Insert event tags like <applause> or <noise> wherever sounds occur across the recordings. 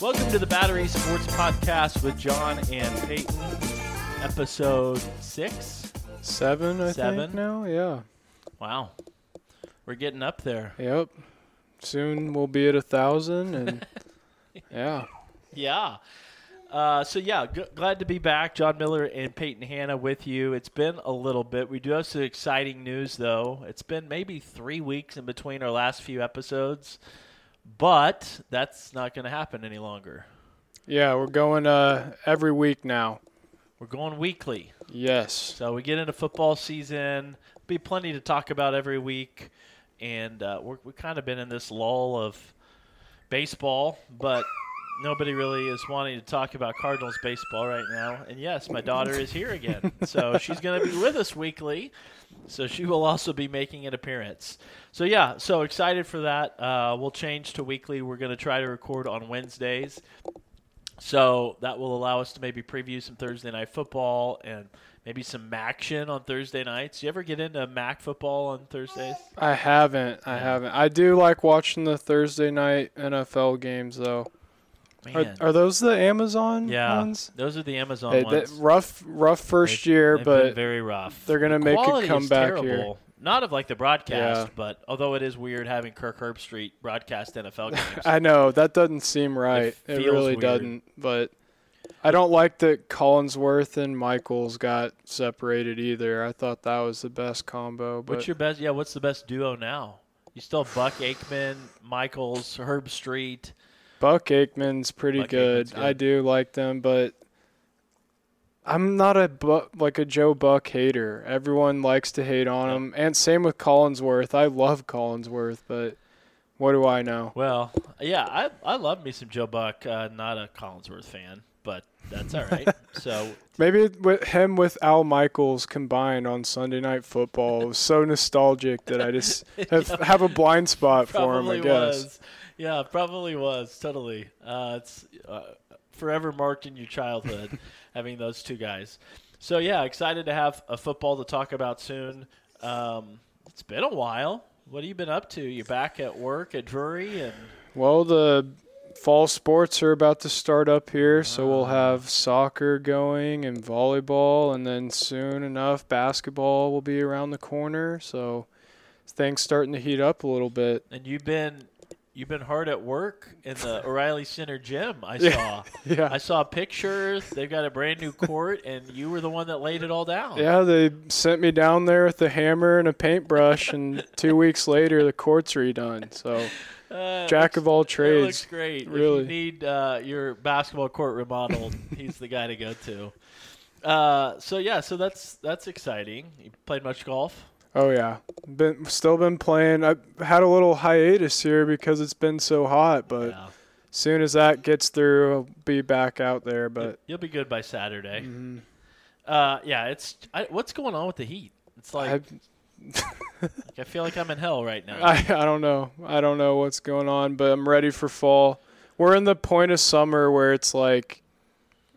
Welcome to the Battery Sports Podcast with John and Payton, episode six. Seven, I Seven? think now. Yeah. Wow, we're getting up there. Yep. Soon we'll be at a thousand, and <laughs> yeah. Yeah. Uh, so yeah, g- glad to be back, John Miller and Payton Hanna with you. It's been a little bit. We do have some exciting news though. It's been maybe three weeks in between our last few episodes, but that's not going to happen any longer. Yeah, we're going uh every week now. We're going weekly. Yes. So we get into football season. Be plenty to talk about every week, and uh, we're, we've kind of been in this lull of baseball, but nobody really is wanting to talk about Cardinals baseball right now. And yes, my daughter is here again, so she's going to be with us weekly. So she will also be making an appearance. So yeah, so excited for that. Uh, we'll change to weekly. We're going to try to record on Wednesdays. So that will allow us to maybe preview some Thursday night football and maybe some action on Thursday nights. You ever get into MAC football on Thursdays? I haven't. I haven't. I do like watching the Thursday night NFL games though. Are, Man, are those the Amazon yeah, ones? those are the Amazon Hey, ones. rough, rough 1st They've- year, they've been but very rough. they're gonna make Quality a is comeback here. terrible. Not of like the broadcast, Yeah. but although it is weird having Kirk Herbstreit broadcast NFL games. <laughs> I know that doesn't seem right. It, feels really weird. doesn't. But I don't like that Collinsworth and Michaels got separated either. I thought that was the best combo. But what's your best? Yeah, what's the best duo now? You still have Buck Aikman, Michaels, Herb Street. Buck Aikman's pretty Buck good. Aikman's I do like them, but I'm not a bu- like a Joe Buck hater. Everyone likes to hate on Yep. him, and same with Collinsworth. I love Collinsworth, but what do I know? Well, yeah, I I love me some Joe Buck. Uh, not a Collinsworth fan, that's all right. <laughs> so Maybe with him with Al Michaels combined on Sunday Night Football was so nostalgic that I just <laughs> have, have a blind spot for him. I guess. was. Yeah, probably was totally. Uh, it's uh, forever marked in your childhood <laughs> having those two guys. So yeah, excited to have a football to talk about soon. Um, it's been a while. What have you been up to? You back at work at Drury and Well, the fall sports are about to start up here, so we'll Ah. have soccer going and volleyball, and then soon enough, basketball will be around the corner. So things starting to heat up a little bit. and you've been you've been hard at work in the <laughs> O'Reilly Center gym. I Yeah. saw. <laughs> Yeah. I saw pictures. They've got a brand new court, and you were the one that laid it all down. Yeah, they sent me down there with a hammer and a paintbrush, and two weeks later, the court's redone. So, <laughs> Uh, jack of all It looks trades. great. If really. you need uh, your basketball court remodeled, <laughs> he's the guy to go to. Uh, so yeah, so that's that's exciting. You played much golf? Oh yeah, been still been playing. I had a little hiatus here because it's been so hot, but yeah. soon as that gets through, I'll be back out there. But You'll be good by Saturday. mhm. Uh, yeah, it's I, what's going on with the heat? It's like I, like, I feel like I'm in hell right now. I I don't know. I don't know what's going on, but I'm ready for fall. We're in the point of summer where it's like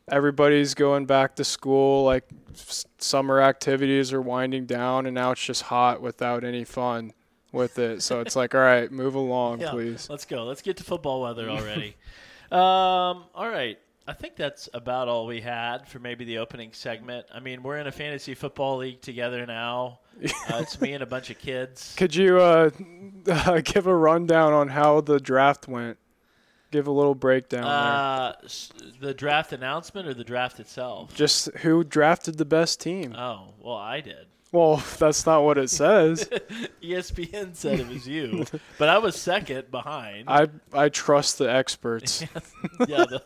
everybody's going back to school, like s- summer activities are winding down, and now it's just hot without any fun with it. So it's like, all right, move along, <laughs> Yeah. please. Let's go. Let's get to football weather already. <laughs> um, all right. I think that's about all we had for maybe the opening segment. I mean, we're in a fantasy football league together now. <laughs> Uh, it's me and a bunch of kids. Could you uh, <laughs> give a rundown on how the draft went? Give a little breakdown. Uh, the draft announcement or the draft itself? Just who drafted the best team? Oh, well, I did. Well, <laughs> that's not what it says. <laughs> ESPN said it was you, but I was second behind. I I trust the experts <laughs> yeah, the,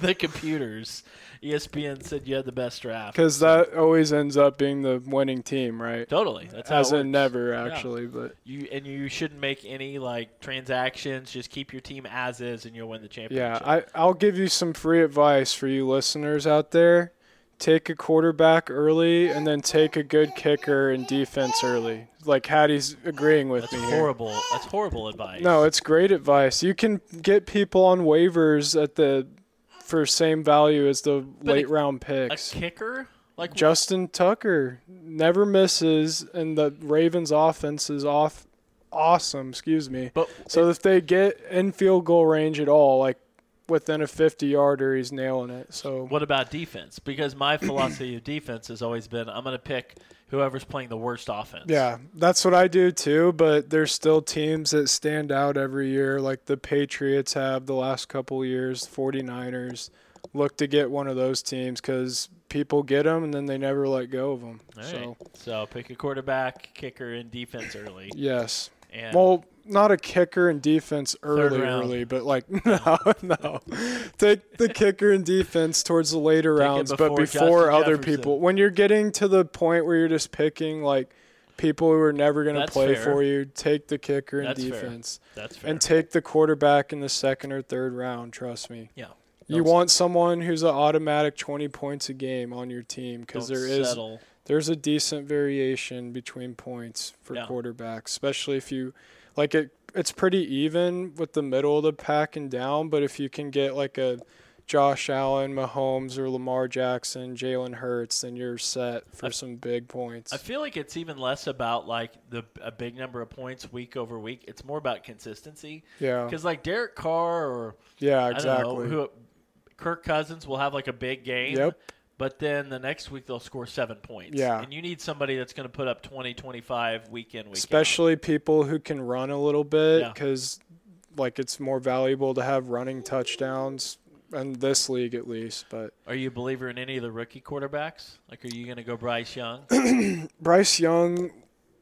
the computers. ESPN said you had the best draft. because that always ends up being the winning team, right? Totally. That's how As it in never actually, but You and you shouldn't make any like transactions. Just keep your team as is, and you'll win the championship. yeah. I I'll give you some free advice for you listeners out there. Take a quarterback early and then take a good kicker and defense early. Like Hattie's agreeing with That's me. here. horrible. That's horrible advice. No, it's great advice. You can get people on waivers at the for same value as the But late a- round picks. a kicker. Like Justin Tucker never misses, and the Ravens' offense is off awesome. Excuse me. But So if they get in field goal range at all, like within a 50 yarder, he's nailing it. So what about defense? Because my <clears throat> philosophy of defense has always been I'm going to pick whoever's playing the worst offense. yeah, that's what I do too. But there's still teams that stand out every year, like the Patriots have the last couple years. 49ers look to get one of those teams because people get them and then they never let go of them. All right. So So pick a quarterback, kicker, and defense early. yes. And Well, not a kicker and defense early, early, but like <laughs> no, no. Take the kicker and defense towards the later Take rounds, but before before Justin other Jefferson. people. When you're getting to the point where you're just picking like people who are never going to play fair. for you, take the kicker and That's fair. defense, that's fair. and take the quarterback in the second or third round. Trust me. yeah. You want someone who's an automatic 20 points a game on your team because there is settle. there's a decent variation between points for Yeah. quarterbacks, especially if you like it. It's pretty even with the middle of the pack and down, but if you can get like a Josh Allen, Mahomes, or Lamar Jackson, Jalen Hurts, then you're set for I- some big points. I feel like it's even less about like the a big number of points week over week. It's more about consistency. yeah, Because like Derek Carr or yeah, I exactly. don't know who, Kirk Cousins will have like a big game. Yep. But then the next week they'll score seven points. Yeah. And you need somebody that's going to put up 20, 25 week in, week out. Especially people who can run a little bit Yeah. because like it's more valuable to have running touchdowns in this league at least. But Are you a believer in any of the rookie quarterbacks? Like, are you going to go Bryce Young? <clears throat> Bryce Young,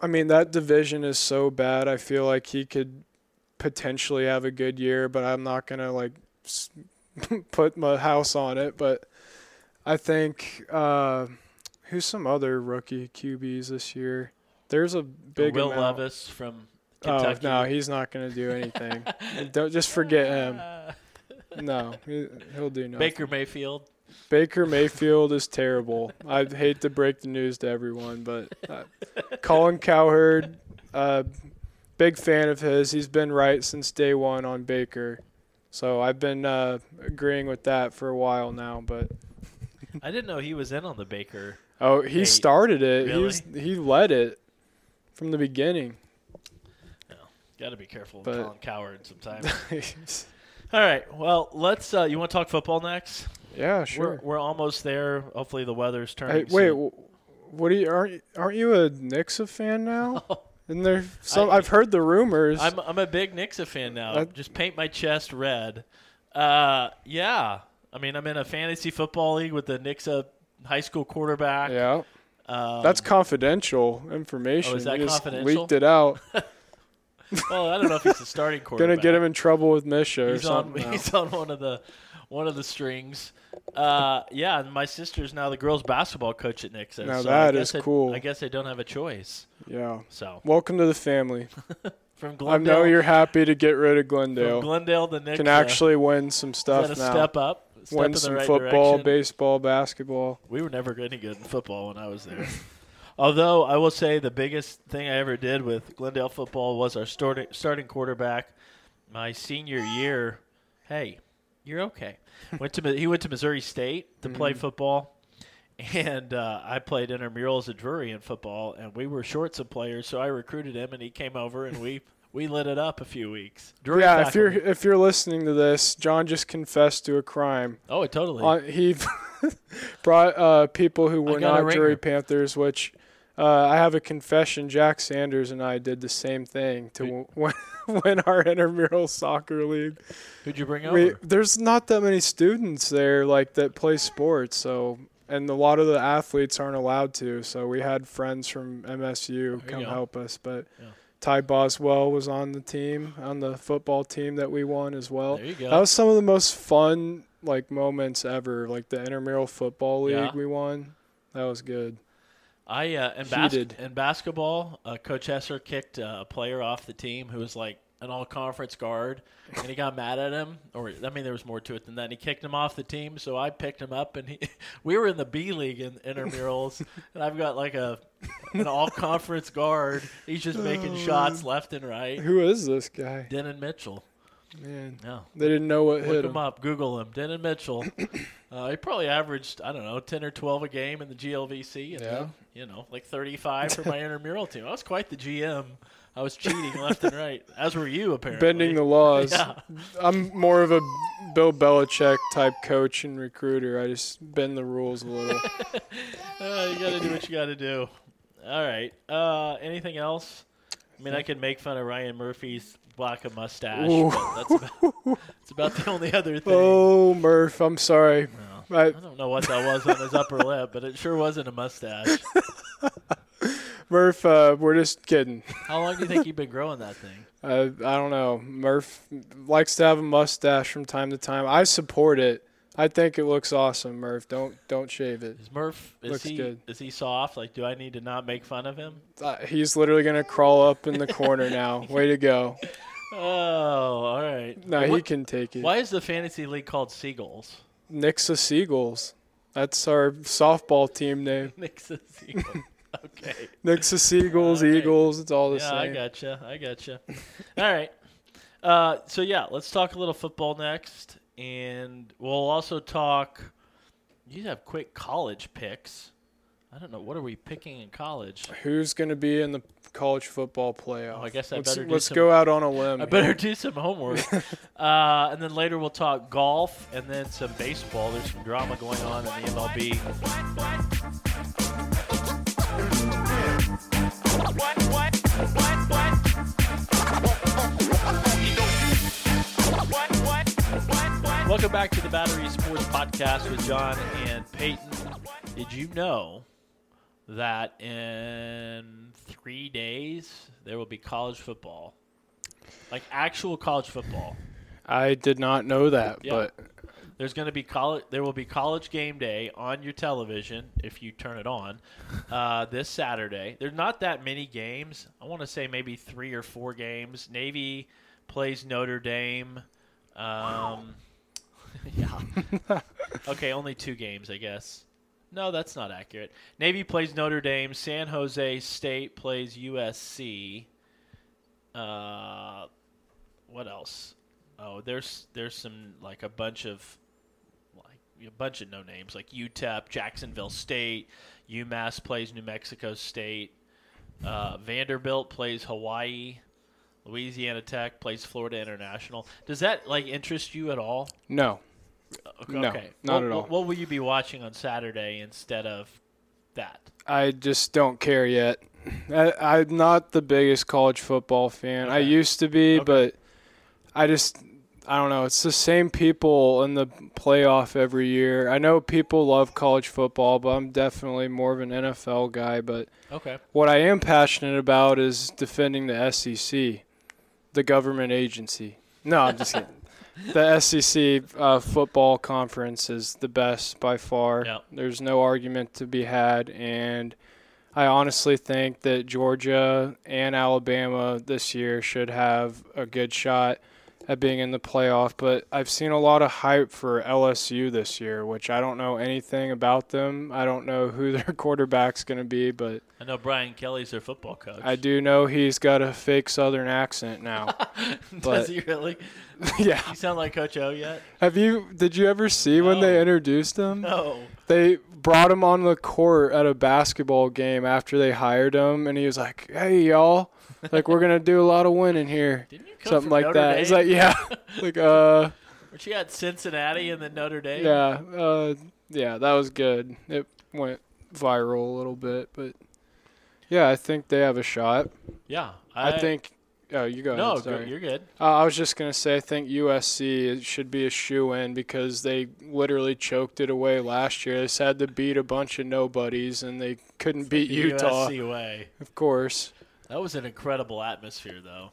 I mean, that division is so bad. I feel like he could potentially have a good year, but I'm not going to like <laughs> put my house on it. But I think, uh, who's some other rookie QBs this year? There's a big Will amount. Levis from Kentucky. Oh, no, he's not going to do anything. <laughs> Don't just forget him. <laughs> No, he, he'll do nothing. Baker Mayfield. Baker <laughs> Mayfield is terrible. I hate to break the news to everyone, but uh, Colin Cowherd, uh, big fan of his. He's been right since day one on Baker, so I've been uh, agreeing with that for a while now. But I didn't know he was in on the Baker. oh, he Hey, started it. He really? was he led it from the beginning. Got to be careful But- Colin Cowherd sometimes. <laughs> All right. Well, let's. Uh, you want to talk football next? yeah, We're sure. we're almost there. Hopefully the weather's turning. Hey, wait, soon. what do you aren't you- aren't you a Nixa fan now? <laughs> And there some I- I've heard the rumors. I'm I'm a big Nixa fan now. That- Just paint my chest red. Uh, yeah. I mean, I'm in a fantasy football league with the Nixa high school quarterback. yeah. Um, That's confidential information. Oh, is that you just confidential? leaked it out. <laughs> well, I don't know if he's a starting quarterback. <laughs> Gonna get him in trouble with Misha or He's on. something. now. <laughs> He's on one of the one of the strings. Uh, yeah, and my sister's now the girls basketball coach at Nixa. Now so that I is I- cool. I guess I don't have a choice. yeah. So Welcome to the family. from Glendale, I know you're happy to get rid of from Glendale. Glendale to Nixa. Can actually win some is stuff that a now. step up? Step in win the some right football, direction? baseball, basketball. We were never any good in football when I was there. <laughs> Although I will say the biggest thing I ever did with Glendale football was our starting starting quarterback. My senior year, hey, you're okay. <laughs> Went to he went to Missouri State to play football, and uh, I played intramural as a Drury in football, and we were short some players, so I recruited him, and he came over, and we we lit it up a few weeks. Drury yeah, if you're if you're listening to this, John just confessed to a crime. oh, it totally. Uh, he <laughs> brought uh, people who were not Drury. Panthers, which uh, I have a confession. Jack Sanders and I did the same thing to <laughs> win, win our intramural soccer league. Who'd you bring We, over? there's not that many students there like that play sports, so and a lot of the athletes aren't allowed to. So we had friends from MSU There come help us, but. Yeah. Ty Boswell was on the team, on the football team that we won as well. There you go. That was some of the most fun like moments ever. Like the intramural football league Yeah. we won. That was good. I uh, in, bas- in basketball, uh, Coach Hesser kicked uh, a player off the team who was like an all conference guard, and he got mad at him. Or I mean, there was more to it than that. And he kicked him off the team, so I picked him up, and he, <laughs> we were in the B league in intramurals, <laughs> and I've got like a <laughs> an all conference guard. He's just making shots left and right. Who is this guy? Dennon Mitchell. Man, Yeah. they didn't know what Look hit him him. up. Google him. Dennon Mitchell. <coughs> Uh, he probably averaged I don't know ten or twelve a game in the GLVC, and Yeah. then, you know like thirty five for my <laughs> intramural team. I was quite the GM. I was cheating left and right, as were you apparently. Bending the laws. Yeah. I'm more of a Bill Belichick type coach and recruiter. I just bend the rules a little. <laughs> Uh, you got to do what you got to do. All right. Uh, anything else? I mean, I could make fun of Ryan Murphy's black of mustache. But that's about, that's about the only other <laughs> thing. oh, Murph, I'm sorry. No. I, I don't know what that was on his upper <laughs> lip, but it sure wasn't a mustache. <laughs> Murph, uh, we're just kidding. How long do you think you've been growing that thing? Uh, I don't know. Murph likes to have a mustache from time to time. I support it. I think it looks awesome, Murph. Don't don't shave it. Is Murph is Looks he good. is he soft? Like, do I need to not make fun of him? Uh, he's literally gonna crawl up in the corner now. <laughs> Way to go. Oh, all right. No, he can take it. Why is the fantasy league called Seagulls? Nixa Seagulls. That's our softball team name. <laughs> Nixa <laughs> Seagulls. okay. Nixa Seagulls, right. Eagles. It's all the same. Yeah, I same. gotcha. I gotcha. All right. Uh, so yeah, let's talk a little football next, and we'll also talk. You have quick college picks. I don't know what are we picking in college. Who's gonna be in the college football playoff? Oh, I guess I let's, better do let's some- go out on a limb. I better do some homework. <laughs> uh, and then later we'll talk golf and then some baseball. There's some drama going on in the MLB. Welcome back to the Battery Sports Podcast with John and Payton. Did you know that in three days there will be college football? Like actual college football. I did not know that, Yeah. but There's going to be college. There will be college game day on your television if you turn it on uh, this Saturday. There's not that many games. I want to say maybe three or four games. Navy plays Notre Dame. Um, <laughs> yeah. <laughs> okay, only two games, I guess. No, that's not accurate. Navy plays Notre Dame. San Jose State plays USC. Uh, what else? Oh, there's there's some like a bunch of like a bunch of no names like UTEP, Jacksonville State, UMass plays New Mexico State, uh, Vanderbilt plays Hawaii, Louisiana Tech plays Florida International. Does that like interest you at all? no. Okay, No, not what, at all. What, what will you be watching on Saturday instead of that? I just don't care yet. I, I'm not the biggest college football fan. I used to be, Okay. but I just I don't know. It's the same people in the playoff every year. I know people love college football, but I'm definitely more of an NFL guy. But Okay. what I am passionate about is defending the SEC, the government agency. No, I'm just kidding. The SEC uh, football conference is the best by far. Yep. There's no argument to be had, and I honestly think that Georgia and Alabama this year should have a good shot at being in the playoff. But I've seen a lot of hype for LSU this year, which I don't know anything about them. I don't know who <laughs> their quarterback's going to be, but I know Brian Kelly's their football coach. I do know he's got a fake Southern accent now. <laughs> Does but- he really? <laughs> yeah. You sound like Coach O yet? Have you? Did you ever see when they introduced him? No. They brought him on the court at a basketball game after they hired him, and he was like, "Hey, y'all, like we're gonna do a lot of winning here." Didn't you Something like Notre that. Dame? It's like, yeah, <laughs> like uh, Were she had Cincinnati and then Notre Dame? yeah, uh, yeah, that was good. It went viral a little bit, but yeah, I think they have a shot. Yeah. I, think. Oh, you go. No, ahead, sorry. you're good. Uh, I was just gonna say, I think USC should be a shoe in because they literally choked it away last year. They just had to beat a bunch of nobodies, and they couldn't beat The Utah, USC way. of course. That was an incredible atmosphere, though.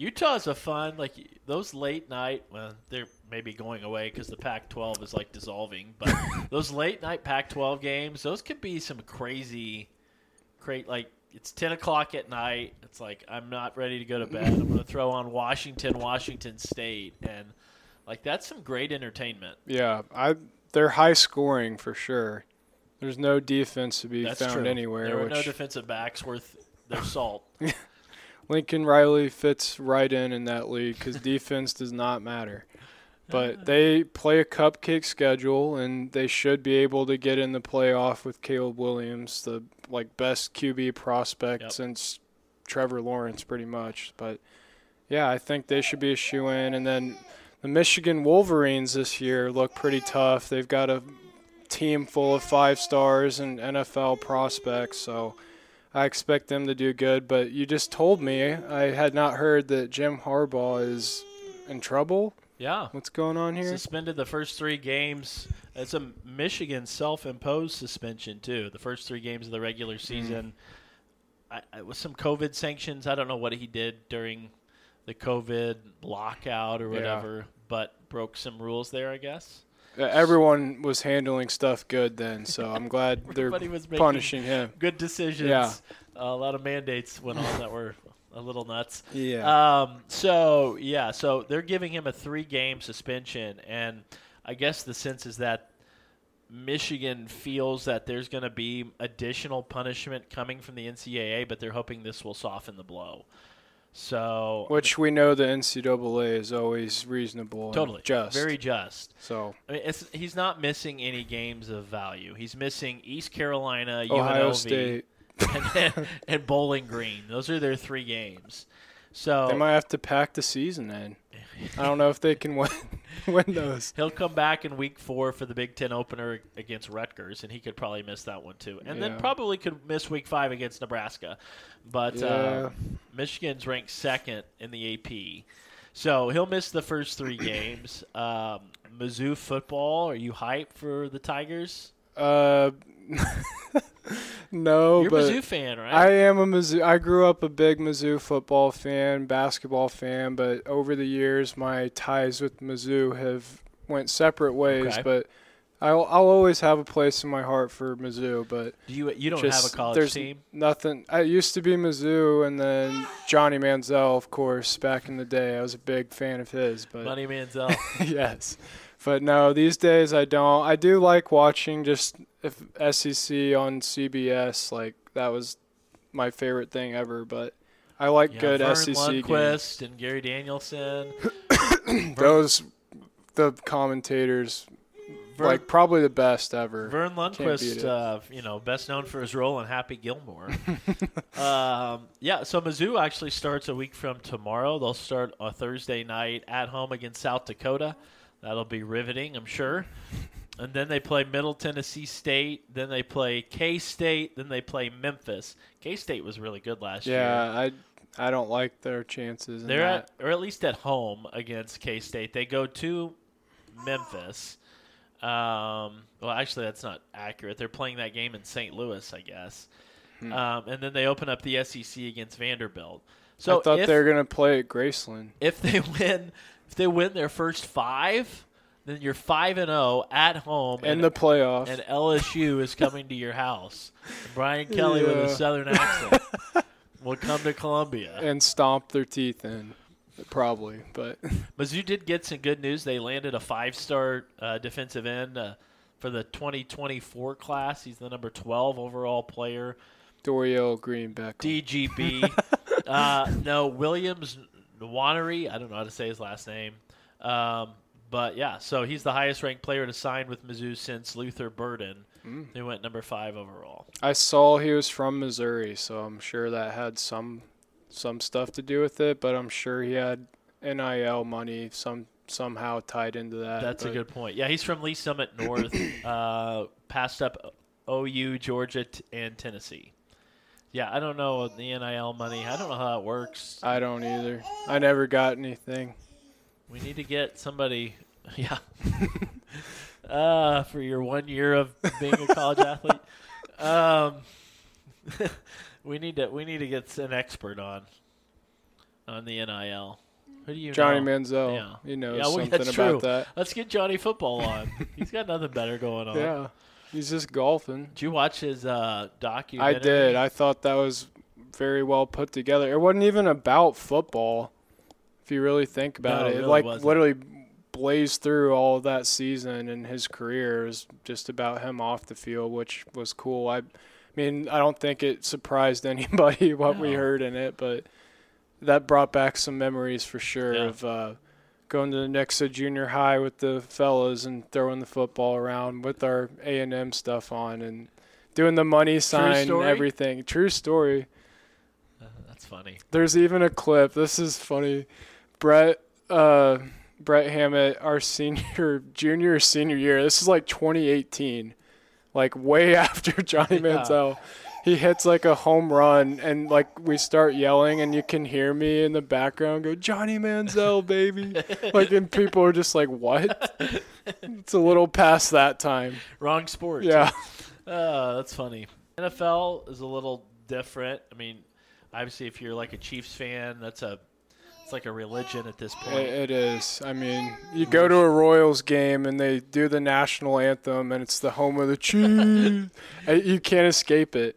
Utah's a fun like those late night. Well, they're maybe going away because the Pac-12 is like dissolving. But <laughs> those late night Pac-12 games, those could be some crazy, great like it's ten o'clock at night. It's like I'm not ready to go to bed. I'm going to throw on Washington, Washington State, and like that's some great entertainment. Yeah, I they're high scoring for sure. There's no defense to be That's found true. anywhere. There were which no defensive backs worth their salt. <laughs> Lincoln Riley fits right in in that league because <laughs> defense does not matter. But they play a cupcake schedule, and they should be able to get in the playoff with Caleb Williams, the like best QB prospect Yep. since Trevor Lawrence, pretty much. But yeah, I think they should be a shoe in. And then the Michigan Wolverines this year look pretty tough. They've got a team full of five stars and NFL prospects, so I expect them to do good. But you just told me I had not heard that Jim Harbaugh is in trouble. yeah. What's going on here? Suspended the first three games. It's a Michigan self-imposed suspension too. The first three games of the regular Hmm. season. I, I, with some COVID sanctions, I don't know what he did during the COVID lockout or Yeah. whatever, but broke some rules there, I guess. Uh, Everyone was handling stuff good then, so I'm glad <laughs> they're punishing him. good decisions. Yeah. a lot of mandates went on that were a little nuts. Yeah. Um, so yeah, so they're giving him a three-game suspension, and I guess the sense is that Michigan feels that there's going to be additional punishment coming from the NCAA, but they're hoping this will soften the blow. So Which we know the NCAA is always reasonable and totally just. very just. so I mean, it's, he's not missing any games of value. He's missing East Carolina, Ohio UNLV, State. and, and Bowling Green. Those are their three games. So They might have to pack the season in. I don't know if they can <laughs> win win those. He'll come back in week four for the Big Ten opener against Rutgers, and he could probably miss that one too. And then probably could miss week five against Nebraska. But Yeah. uh, Michigan's ranked second in the AP. So he'll miss the first three <clears throat> games. Um, Mizzou football, are you hyped for the Tigers? Uh, <laughs> no, You're a Mizzou fan, right? I am a Mizzou. I grew up a big Mizzou football fan, basketball fan, but over the years, my ties with Mizzou have went separate ways. Okay. But I'll, I'll always have a place in my heart for Mizzou. But Do you you don't just, have a college there's team? Nothing. I used to be Mizzou, and then Johnny Manziel, of course, back in the day. I was a big fan of his. But Money Manziel. <laughs> yes. But no, these days I don't. I do like watching just if SEC on CBS. Like that was my favorite thing ever. But I like Yeah, good Verne SEC games. Lundquist and Gary Danielson. <coughs> Those the commentators Verne, like probably the best ever. Verne Lundquist, uh, you know, best known for his role in Happy Gilmore. <laughs> um, yeah, so Mizzou actually starts a week from tomorrow. They'll start a Thursday night at home against South Dakota. That'll be riveting, I'm sure. <laughs> And then they play Middle Tennessee State. Then they play K State. Then they play Memphis. K State was really good last year. yeah, I I don't like their chances. In They're that. at, or at least at home against K State. They go to Memphis. Um, well, actually, that's not accurate. They're playing that game in St. Louis, I guess. Hmm. Um, and then they open up the SEC against Vanderbilt. So I thought if, they were gonna play at Graceland. if they <laughs> win, if they win their first five, then you're five and zero at home, In and, the playoffs, and LSU is coming to your house. And Brian <laughs> Kelly with a southern accent <laughs> will come to Columbia. and stomp their teeth in, probably. But <laughs> Mizzou did get some good news. They landed a five-star uh, defensive end uh, for the 2024 class. He's the number 12 overall player. Dorial Green-Beckham. DGB. uh, no, Williams Nwaneri. I don't know how to say his last name. Um, but yeah, so he's the highest-ranked player to sign with Mizzou since Luther Burden. Mm. They went number five overall. I saw he was from Missouri, so I'm sure that had some some stuff to do with it. But I'm sure he had NIL money some somehow tied into that. That's a good point. Yeah, he's from Lee Summit North, <coughs> uh, passed up OU, Georgia, t- and Tennessee. Yeah, I don't know the NIL money. I don't know how that works. I don't either. I never got anything. We need to get somebody, <laughs> yeah, <laughs> uh, for your one year of being a college athlete. Um, <laughs> we need to we need to get an expert on on the NIL. Who do you Johnny know? Manziel, Yeah. he knows Yeah, well, something about true. that. Let's get Johnny Football on. He's got nothing better going on. Yeah, he's just golfing. Did you watch his uh, documentary? I did. I thought that was very well put together. It wasn't even about football, if you really think about No, it. it really like wasn't. literally blazed through all of that season and his career is just about him off the field, which was cool. I, I mean, I don't think it surprised <laughs> anybody what we heard in it, but that brought back some memories for sure Yeah. of uh, going to the Nixa Junior High with the fellas and throwing the football around with our A and M stuff on and doing the money sign and everything. True story. Uh, that's funny. There's even a clip. This is funny. Brett uh, Brett Hammett, our <laughs> senior, junior, senior year. This is like 2018, like way <laughs> after Johnny Yeah. Manziel. He hits like a home run, and like we start yelling, and you can hear me in the background go, "Johnny Manziel, <laughs> baby!" like, and people are just like, "What?" it's a little past that time. Wrong sport. Yeah, Uh, <laughs> that's funny. NFL is a little different. I mean, obviously, if you're like a Chiefs fan, that's a it's like a religion at this point. it is. I mean, you go to a Royals game and they do the national anthem, and it's the home of the Chiefs. <laughs> You can't escape it.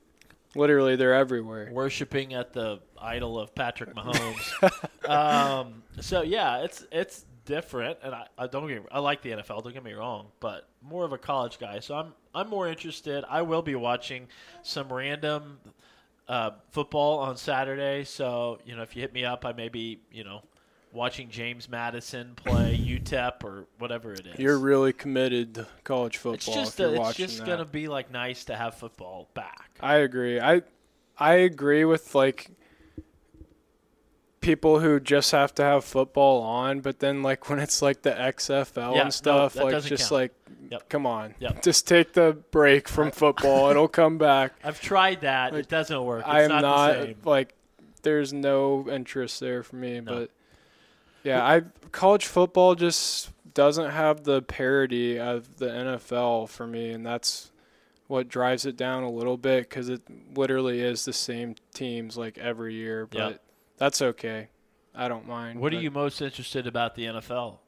Literally, they're everywhere. Worshipping at the idol of Patrick <laughs> Mahomes. um, so yeah, it's it's different, and I, I don't get I like the NFL. Don't get me wrong, but more of a college guy. So I'm I'm more interested. I will be watching some random uh, football on Saturday. So you know, if you hit me up, I may be you know watching James Madison play UTEP or whatever it is. You're really committed to college football. it's just if you're a, it's just that. gonna be like nice to have football back. I agree. I I agree with like people who just have to have football on, but then like <laughs> when it's like the XFL Yeah, and stuff, that like just count. like Yep. come on. Yep. Just take the break from football. It'll come back. <laughs> I've tried that. Like, it doesn't work. It's I am not, not, the same. like there's no interest there for me, No. but yeah, I college football just doesn't have the parity of the NFL for me and that's what drives it down a little bit cuz it literally is the same teams like every year, but Yeah. that's okay. I don't mind. What are you most interested about the NFL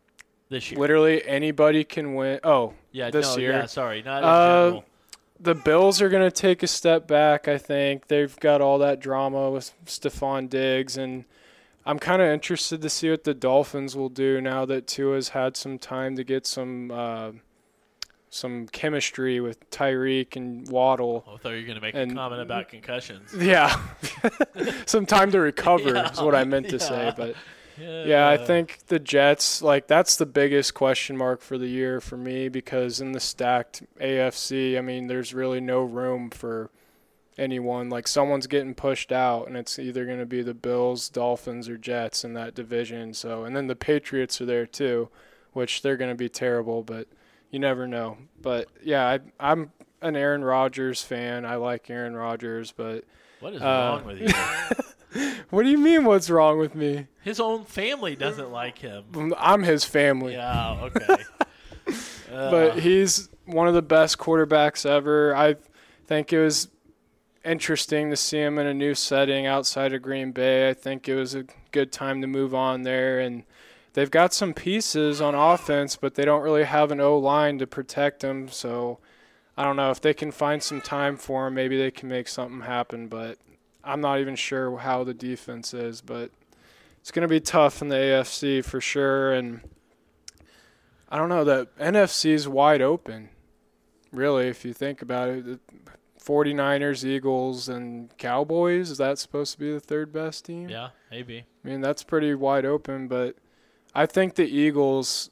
this year? Literally anybody can win. Oh, yeah, this no, year? Yeah, sorry, not in Uh, general. the Bills are going to take a step back, I think. They've got all that drama with Stefon Diggs, and I'm kind of interested to see what the Dolphins will do now that Tua's had some time to get some uh, some chemistry with Tyreek and Waddle. I thought you were going to make and- a comment about concussions. <laughs> Yeah, <laughs> some time to recover <laughs> Yeah, is what I meant to say, yeah. but. Yeah, I think the Jets, like, that's the biggest question mark for the year for me because in the stacked AFC, I mean, there's really no room for anyone. Like, someone's getting pushed out, and it's either going to be the Bills, Dolphins, or Jets in that division. So, and then the Patriots are there too, which they're going to be terrible, but you never know. But yeah, I, I'm an Aaron Rodgers fan. I like Aaron Rodgers, but What is uh, wrong with you? <laughs> what do you mean, what's wrong with me? His own family doesn't like him. I'm his family. Yeah, okay. <laughs> but Uh, he's one of the best quarterbacks ever. I think it was interesting to see him in a new setting outside of Green Bay. I think it was a good time to move on there and they've got some pieces on offense, but they don't really have an O line to protect him, so I don't know if they can find some time for him, maybe they can make something happen, but I'm not even sure how the defense is, but it's going to be tough in the AFC for sure and I don't know. The NFC is wide open, really, if you think about it. The 49ers, Eagles, and Cowboys, is that supposed to be the third best team? yeah, maybe. I mean, that's pretty wide open, but I think the Eagles,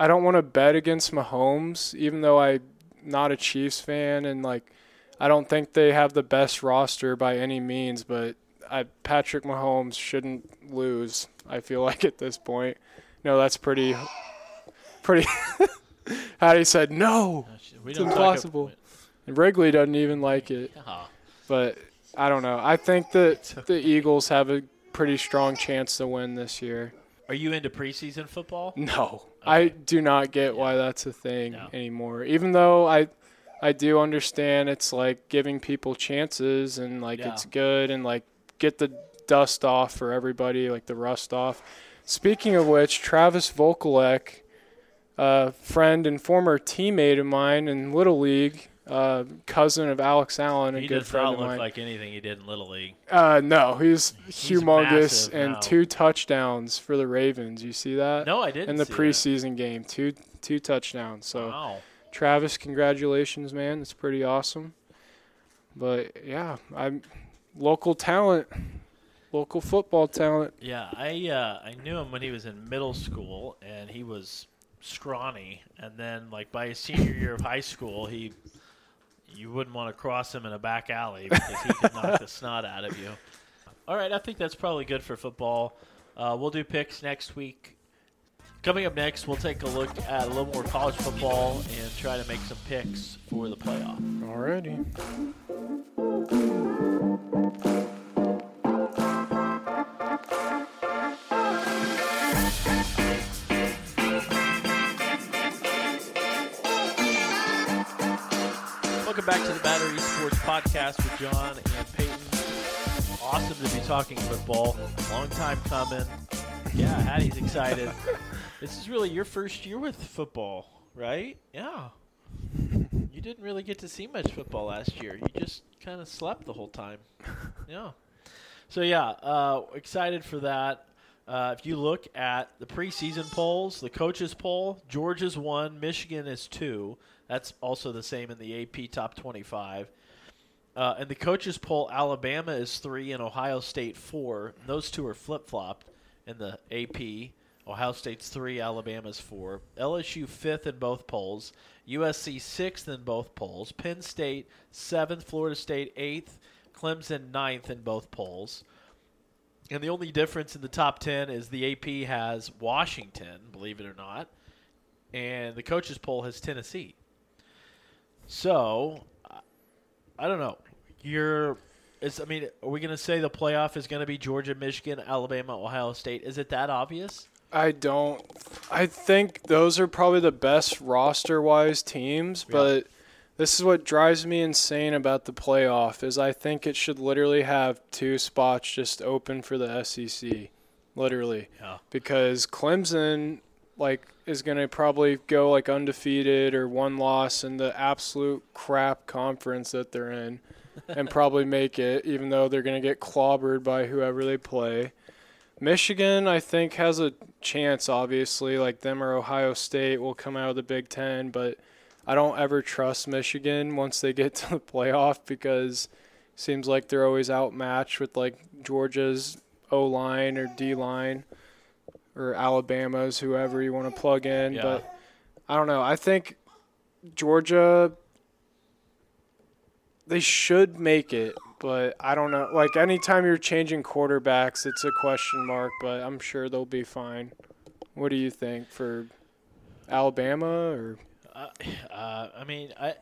I don't want to bet against Mahomes, even though I'm not a Chiefs fan, and, like, I don't think they have the best roster by any means, but I, Patrick Mahomes shouldn't lose, I feel <laughs> like, at this point. No, that's pretty, pretty. <laughs> Hattie said no, We It's impossible. Talk and Wrigley doesn't even like it. about, But I don't know. I think that the Eagles have a pretty strong chance to win this year. Are you into preseason football? <laughs> No, I do not get why that's a thing No. anymore. Even though I, I do understand it's like giving people chances and like Yeah. it's good and like get the dust off for everybody, like the rust off. Speaking of which, Travis Vokolek, a friend and former teammate of mine in Little League, uh, cousin of Alex Allen, a he good does friend not of look mine. like anything he did in Little League. uh, no, he's, He's humongous and now. two touchdowns for the Ravens. You see that No, I didn't. in the see that. preseason game? Two two touchdowns. So Wow. Travis, congratulations, man. That's pretty awesome. But yeah, I'm local talent, local football talent. Yeah, I uh, I knew him when he was in middle school, and he was scrawny. And then, like by his senior year of high school, he you wouldn't want to cross him in a back alley because he could knock the snot out of you. <laughs> All right, I think that's probably good for football. Uh, we'll do picks next week. Coming up next, we'll take a look at a little more college football and try to make some picks for the playoff. Alrighty. Welcome back to the Battery Sports Podcast with John and Payton. Awesome to be talking football. Long time coming. Yeah, Hattie's excited. <laughs> this is really your first year with football, right? Yeah. You didn't really get to see much football last year. You just kind of slept the whole time. Yeah. So yeah, uh, excited for that. Uh, if you look at the preseason polls, the coaches poll, Georgia's one, Michigan is two. That's also the same in the AP top 25. Uh, in the coaches poll, Alabama is three and Ohio State four. Those two are flip flopped in the AP. Ohio State's three, Alabama's four. LSU fifth in both polls. USC sixth in both polls. Penn State seventh. Florida State eighth. Clemson ninth in both polls. And the only difference in the top 10 is the AP has Washington, believe it or not, and the coaches poll has Tennessee. So, I- don't know. You're It's, I mean, are we going to say the playoff is going to be Georgia, Michigan, Alabama, Ohio State? Is it that obvious? I don't. I think those are probably the best roster wise teams, Yeah. but this is what drives me insane about the playoff is I think it should literally have two spots just open for the SEC. Literally. Yeah. Because Clemson like is going to probably go like undefeated or one loss in the absolute crap conference that they're in and <laughs> probably make it even though they're going to get clobbered by whoever they play. Michigan, I think, has a chance. Obviously, like them or Ohio State will come out of the Big Ten, but I don't ever trust Michigan once they get <laughs> to the playoff because it seems like they're always outmatched with like Georgia's O line or D line or Alabama's whoever you want to plug in. Yeah. But I don't know. I think Georgia they should make it, but I don't know. Like anytime you're changing quarterbacks, it's a question mark, but I'm sure they'll be fine. What do you think for Alabama or Uh, <sighs> uh, I mean, I,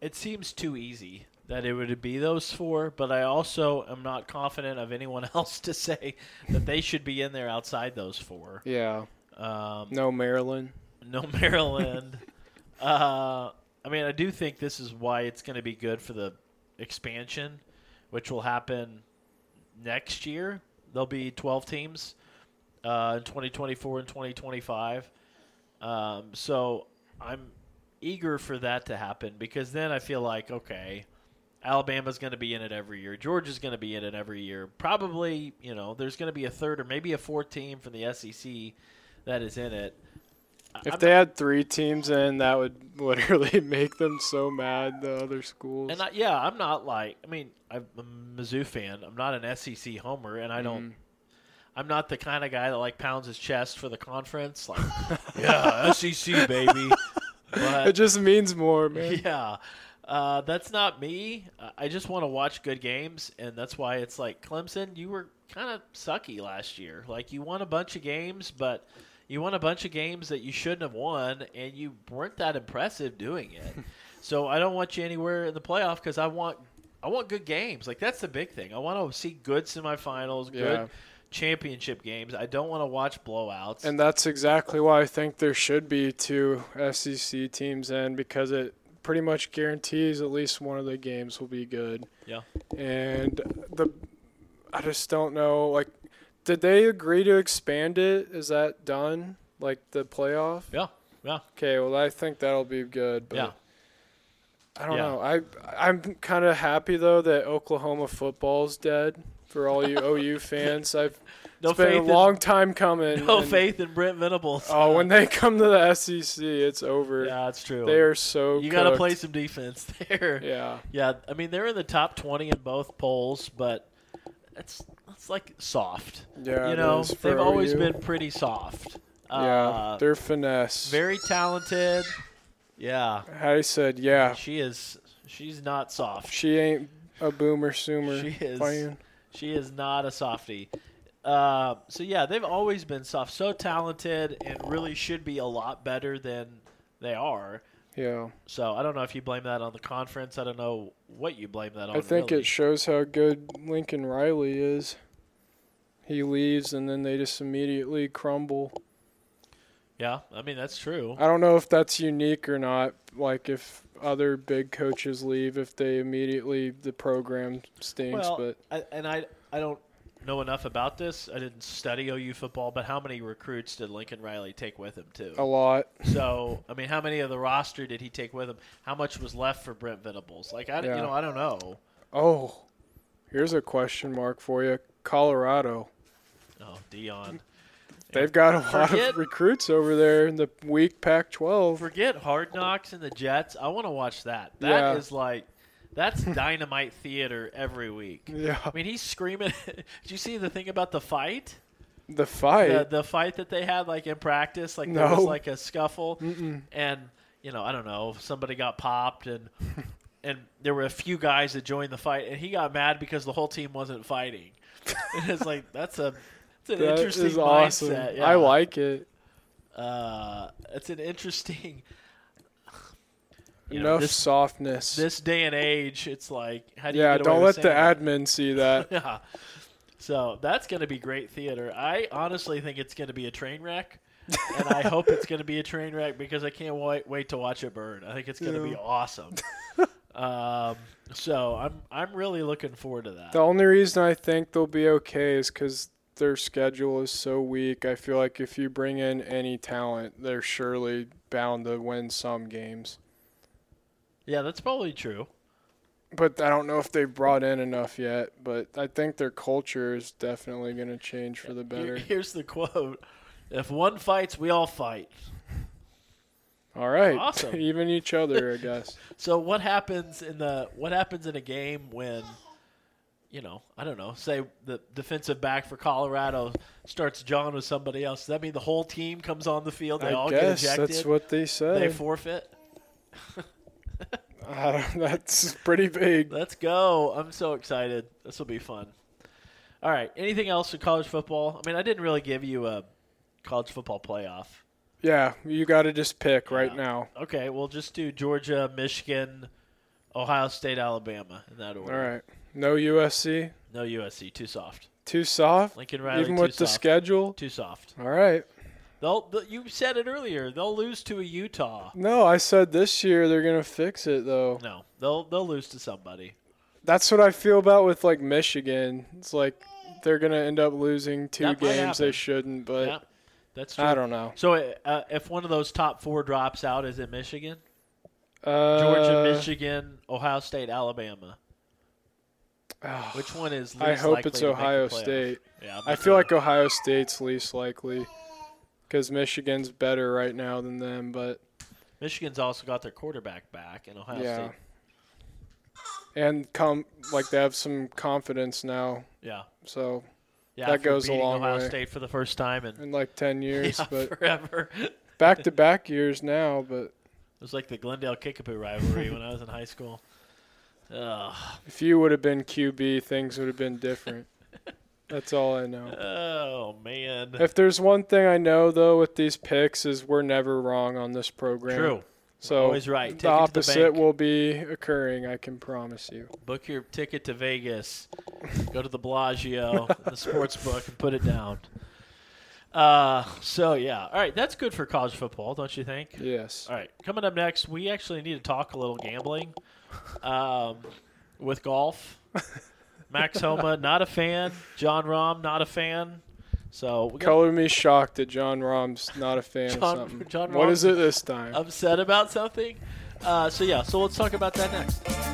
it seems too easy that it would be those four, but I also am not confident of anyone <laughs> else to say that they should be in there outside those four. yeah, Um, no Maryland? no <laughs> Maryland. uh, I mean, I do think this is why it's going to be good for the expansion, which will happen next year. There'll be 12 teams uh, in 2024 and 2025. Um, so I'm eager for that to happen because then I feel like, okay, Alabama's going to be in it every year. Georgia's going to be in it every year. Probably, you know, there's going to be a third or maybe a fourth team from the SEC that is in it. If I'm they had three teams in, that would <laughs> literally make them so mad. The other schools. And I, yeah, I'm not like I mean I'm a Mizzou fan. I'm not an SEC homer, and I don't. Mhm. I'm not the kind of guy that like pounds his chest for the conference. Like, <laughs> yeah, SEC baby. <laughs> it just means more, man. yeah, uh, that's not me. Uh, I just want to watch good games, and that's why it's like Clemson. You were kind of sucky last year. Like you won a bunch of games, but you won a bunch of games that you shouldn't have won, and you weren't that impressive doing it. <laughs> so I don't want you anywhere in the playoff because I want I want good games. Like that's the big thing. I want to see good semifinals, good Yeah. championship games. I don't want to watch blowouts. And that's exactly why I think there should be two SEC teams in because it pretty much guarantees at least one of the games will be good. Yeah. And the I just don't know like did they agree to expand it? Is that done? Like the playoff? yeah, yeah. Okay, well I think that'll be good, but Yeah. I don't Yeah. know. I I'm kind of happy though that Oklahoma football's dead. For all you OU <laughs> fans, I've No it's been a long time coming. in, no and- faith in Brent Venables. Oh, when they come to the SEC, it's over. yeah, that's true. They are so. you got to play some defense <laughs> there. Yeah. Yeah, I mean they're in the top twenty in both polls, but it's it's like soft. Yeah. you know, they've always OU. been pretty soft. Yeah, Uh, they're finesse. very talented. Yeah, I said, yeah, she is. She's not soft. she ain't a Boomer Sooner. She is. Playing. She is not a softie. Uh, so yeah, they've always been soft, so talented, and really should be a lot better than they are. Yeah, So I don't know if you blame that on the conference. I don't know what you blame that on. I think really. it shows how good Lincoln Riley is. He leaves and then they just immediately crumble. Yeah, I mean that's true. I don't know if that's unique or not. Like if other big coaches leave, if they immediately the program stinks. Well, but I, and I I don't know enough about this. I didn't study OU football, but how many recruits did Lincoln Riley take with him too? a lot. <laughs> So I mean, how many of the roster did he take with him? How much was left for Brent Venables? Like I, Yeah. you know, I don't know. Oh, here's a question mark for you. Colorado. Oh, Deion. They've got a lot Forget- of recruits over there in the weak Pac-12. Forget Hard Knocks and the Jets. I want to watch that. That is Yeah. like that's dynamite theater every week. Yeah, I mean, he's screaming. <laughs> Did you see the thing about the fight? the fight. The, the fight that they had like in practice, like there was like a scuffle, Mm-mm. and you know, I don't know, somebody got popped, and <laughs> and there were a few guys that joined the fight, and he got mad because the whole team wasn't fighting. and <laughs> it's like that's a an That interesting is awesome. mindset. Yeah. I like it. Uh, it's an interesting. You know, Enough this, softness. this day and age, it's like how do you yeah, get away don't let the that? admin see that. <laughs> Yeah. So that's going to be great theater. I honestly think it's going to be a train wreck, and I hope it's going to be a train wreck because I can't wait wait to watch it burn. I think it's going to be awesome. <laughs> um, so I'm I'm really looking forward to that. the only reason I think they'll be okay is because their schedule is so weak. I feel like if you bring in any talent, they're surely bound to win some games. Yeah, that's probably true. But I don't know if they've brought in enough yet. But I think their culture is definitely going to change for the better. here's the quote: "If one fights, we all fight." All right, Awesome. <laughs> even each other, I <laughs> guess. So what happens in the what happens in a game when you know, I don't know, say the defensive back for Colorado starts John with somebody else. Does that mean the whole team comes on the field, they I all get ejected, that's what they say. they forfeit? <laughs> I don't, that's pretty big. Let's go. I'm so excited. This will be fun. All right. Anything else in college football? I mean, I didn't really give you a college football playoff. Yeah, you got to just pick right Yeah. now. Okay, we'll just do Georgia, Michigan, Ohio State, Alabama in that order. All right. No USC. No USC, too soft. Too soft. Lincoln Riley, Even with the schedule. Too soft. All right. They'll, th you said it earlier. They'll lose to a Utah. No, I said this year they're gonna fix it though. No, they'll they'll lose to somebody. That's what I feel about with like Michigan. It's like they're gonna end up losing two That games they shouldn't. But yeah, that's true. I don't know. So uh, if one of those top four drops out, is it Michigan, Uh, Georgia, Michigan, Ohio State, Alabama? Ah, Which one is? Least I hope it's Ohio? State. Yeah, I feel like Ohio State's least likely because Michigan's better right now than them. But Michigan's also got their quarterback back, and Ohio yeah, State. and come like they have some confidence now. Yeah, So yeah. That goes a long Ohio way. State for the first time in in like ten <laughs> years, yeah, but forever. back to back years now. But It was like the Glendale Kickapoo rivalry when I was in high school. Ugh. if you would have been QB, things would have been different. <laughs> That's all I know. Oh man. If there's one thing I know though with these picks is we're never wrong on this program. True. So Always right. Take the it to the opposite will be occurring. I can promise you. Book your ticket to Vegas. <laughs> Go to the Bellagio, the <laughs> sports book, and put it down. Uh, so yeah, all right, that's good for college football, don't you think? Yes. All right, coming up next, we actually need to talk a little gambling, um, with golf. Max Homa, not a fan. Jon Rahm, not a fan. So we Color me shocked that Jon Rahm's not a fan John- of something. John what is Rahm's it this time? upset about something. Uh, so yeah, so let's talk about that next.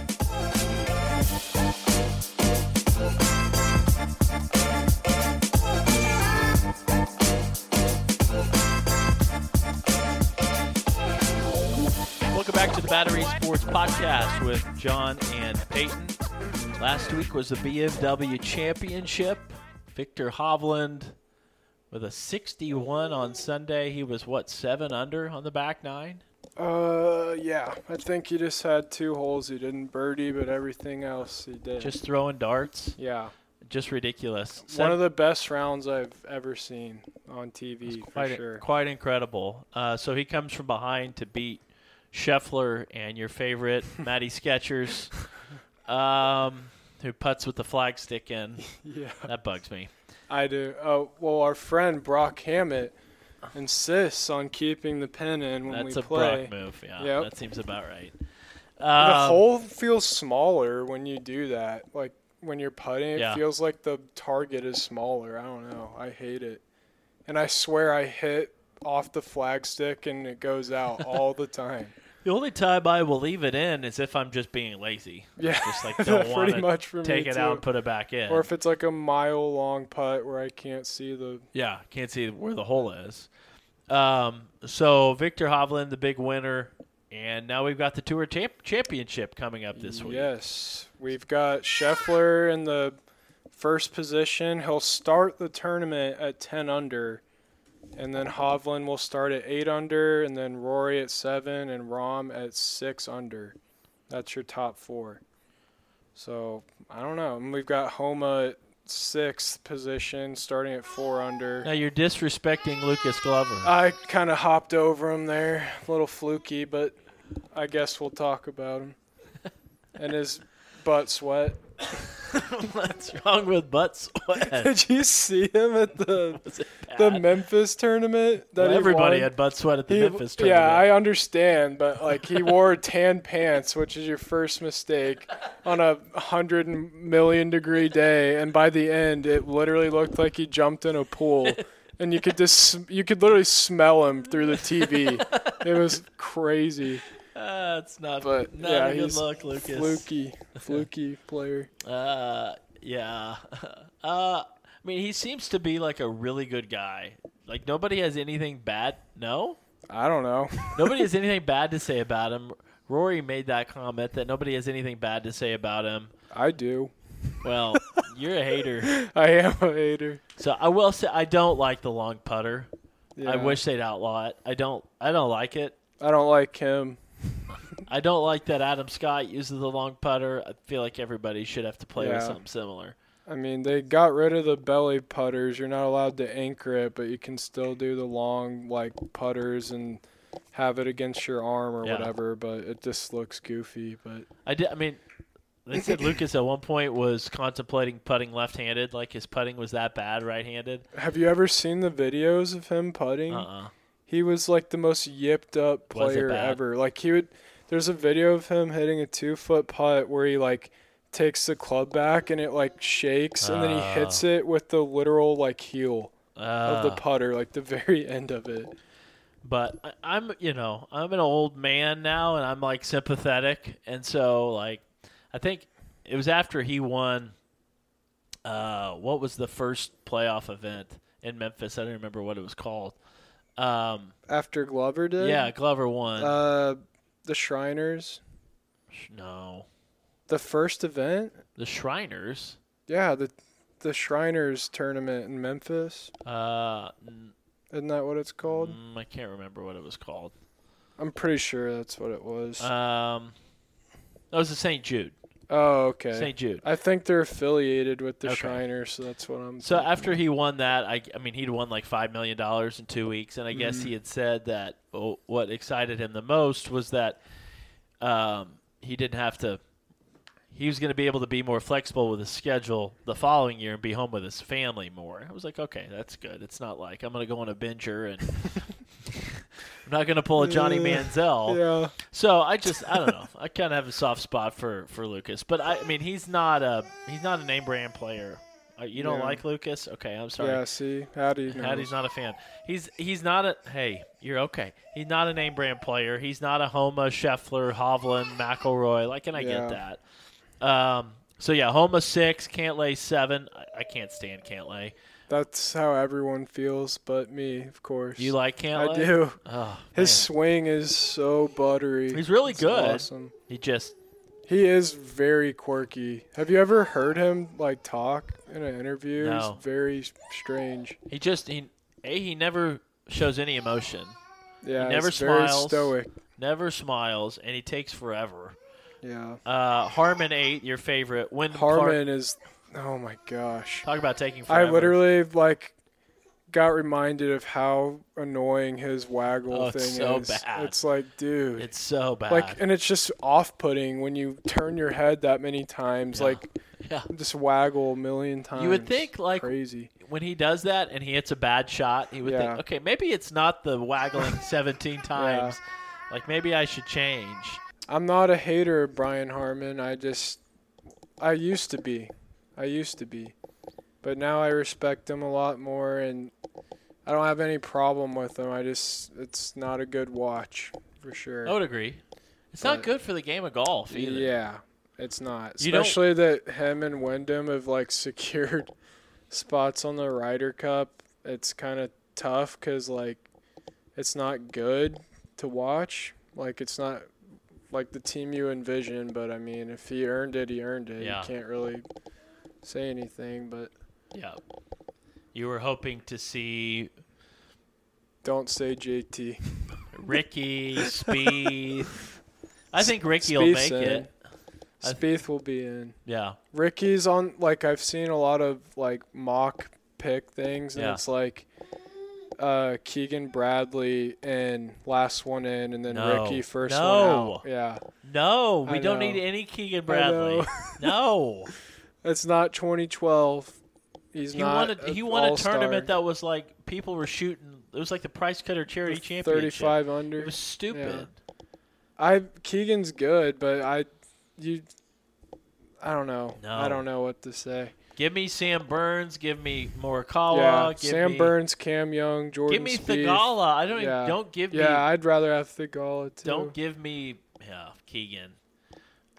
Battery Sports Podcast with John and Payton. Last week was the BMW Championship. Viktor Hovland with a 61 on Sunday. He was what seven under on the back nine. Uh, yeah. I think he just had two holes. He didn't birdie, but everything else he did. Just throwing darts. yeah. Just ridiculous. One of the best rounds I've ever seen on TV for quite, sure. quite incredible. Uh, so he comes from behind to beat Scheffler and your favorite <laughs> Matty Skechers, um, who puts with the flag stick in. <laughs> Yeah, That bugs me. I do. Oh, well, our friend Brock Hammett insists on keeping the pin in when That's we a. Brock move. Yeah, Yep. that seems about right. The Um, hole feels smaller when you do that. Like when you're putting, it Yeah. feels like the target is smaller. I don't know. I hate it. And I swear I hit off the flag stick and it goes out all the time. <laughs> the only time I will leave it in is if I'm just being lazy. Yeah, Just like <laughs> don't want to take it too. out and put it back in. Or if it's like a mile long putt where I can't see the. Yeah, can't see where the hole is. Um, so Viktor Hovland, the big winner, and now we've got the Tour champ- Championship coming up this week. Yes, we've got Scheffler in the first position. He'll start the tournament at 10 under, and then Hovland will start at 8 under, and then Rory at 7, and Rahm at 6 under. That's your top four. So, I don't know. And we've got Homa at sixth position, starting at 4 under. Now you're disrespecting Lucas Glover. I kind of hopped over him there, a little fluky, but I guess we'll talk about him. And his butt sweat. <laughs> What's wrong with butt sweat? <laughs> Did you see him at the <laughs> the? Memphis tournament? That Well, everybody won? had butt sweat at the He- Memphis tournament. Yeah, I understand, but like he wore tan pants, which is your first mistake on a hundred million degree day, and by the end, it literally looked like he jumped in a pool, and you could just you could literally smell him through the TV. it was crazy, Uh, it's not, but not yeah, a good look, Lucas. fluky, <laughs> fluky player. Uh, yeah. <laughs> Uh, I mean, he seems to be like a really good guy. Like nobody has anything bad. No, I don't know. <laughs> nobody has anything bad to say about him. Rory made that comment that nobody has anything bad to say about him. I do. Well, you're a hater. I am a hater. So I will say I don't like the long putter. I wish they'd outlaw it. I don't. I don't like it. I don't like him. I don't like that Adam Scott uses the long putter. I feel like everybody should have to play with something similar. I mean, they got rid of the belly putters. You're not allowed to anchor it, but you can still do the long like putters and have it against your arm or Yeah. whatever. But it just looks goofy. But I did. I mean, they said <laughs> Lucas at one point was contemplating putting left-handed. Like his putting was that bad right-handed. have you ever seen the videos of him putting? Uh-uh. He was like the most yipped up player ever. Like he would. There's a video of him hitting a two foot putt where he like takes the club back and it like shakes and then he Ah. hits it with the literal like heel of the Uh, putter, like the very <laughs> end of it. but I, I'm, you know, I'm an old man now, and I'm like sympathetic, and so like, I think it was after he won. Uh, what was the first playoff event in Memphis? I don't remember what it was called. Um, After Glover did. yeah, Glover won. Uh, the Shriners. no, The first event? the Shriners. Yeah, the the Shriners tournament in Memphis. Uh, n- Isn't that what it's called? mm, I can't remember what it was called. I'm pretty sure that's what it was. Um, that was the St. Jude. Oh, okay. St. Jude. I think they're affiliated with the Okay. Shriners, so that's what I'm. So after he won that, I, I mean, he'd won like five million dollars in two weeks, and I guess Mhm. he had said that oh, what excited him the most was that um, he didn't have to. He was going to be able to be more flexible with his schedule the following year and be home with his family more. I was like, okay, that's good. It's not like I'm going to go on a binger and <laughs> not going to pull a Johnny. Manziel. yeah, So I just I don't know. I kind of have a soft spot for for Lucas, but I, I mean he's not a he's not a name brand player. Uh, You don't Yeah. like Lucas? Okay, I'm sorry. Yeah, see, Hattie. knows. Hattie's not a fan. He's he's not a hey, you're okay. He's not a name brand player. He's not a Homa, Scheffler, Hovland, McIlroy. Like, and I Yeah. get that. Um, so yeah, Homa six, Cantlay seven. I, I can't stand Cantlay. That's how everyone feels, but me, of course. You like can't I do. Oh, His swing is so buttery. He's really It's good. Awesome. He just He is very quirky. Have you ever heard him like talk in an interview? No. He's very strange. he just he a he never shows any emotion. Yeah, never he's very smiles. stoic. Never smiles, and he takes forever. Yeah. Uh, Harman eight, your favorite. When Harman is. Oh my gosh. Talk about taking I literally like got reminded of how annoying his waggle Oh, it's thing so is. bad. It's like, dude. It's so bad. like and it's just off-putting when you turn your head that many times Yeah. like yeah. just waggle a million times You would think like crazy when he does that and he hits a bad shot, he would Yeah. think, okay, maybe it's not the waggling <laughs> 17 times. Like maybe I should change. i'm not a hater of brian harman i just i used to be i used to be but now i respect him a lot more and i don't have any problem with him i just it's not a good watch for sure I would agree. It's not good for the game of golf either. Yeah, it's not. You Especially that him and Wyndham have like <laughs> secured spots on the Ryder Cup. It's kind of tough because like it's not good to watch. Like it's not like the team you envision. But I mean, if he earned it, he earned it. Yeah. You can't really say anything. But Yeah. You were hoping to see don't say JT. <laughs> Rickie, Spieth. I think Rickie will make in. it. Spieth will be in. Yeah. Rickie's on like I've seen a lot of like mock pick things and Yeah. it's like uh Keegan Bradley and last one in and then No. Rickie first No. one out. Yeah. No, we I don't know. need any Keegan Bradley. <laughs> No. It's not 2012. He's He not won a, a he won a tournament that was like people were shooting. It was like the Price Cutter Charity Championship. 35 under. It was stupid. I Keegan's good, but I you I don't know. No. I don't know what to say. Give me Sam Burns. Give me Morikawa. yeah, give Sam me, Burns, Cam Young, Jordan Give me Spieth. Theegala. I don't Yeah. even. Don't give Yeah, me. Yeah, I'd rather have Theegala too. Don't give me. Yeah, Keegan.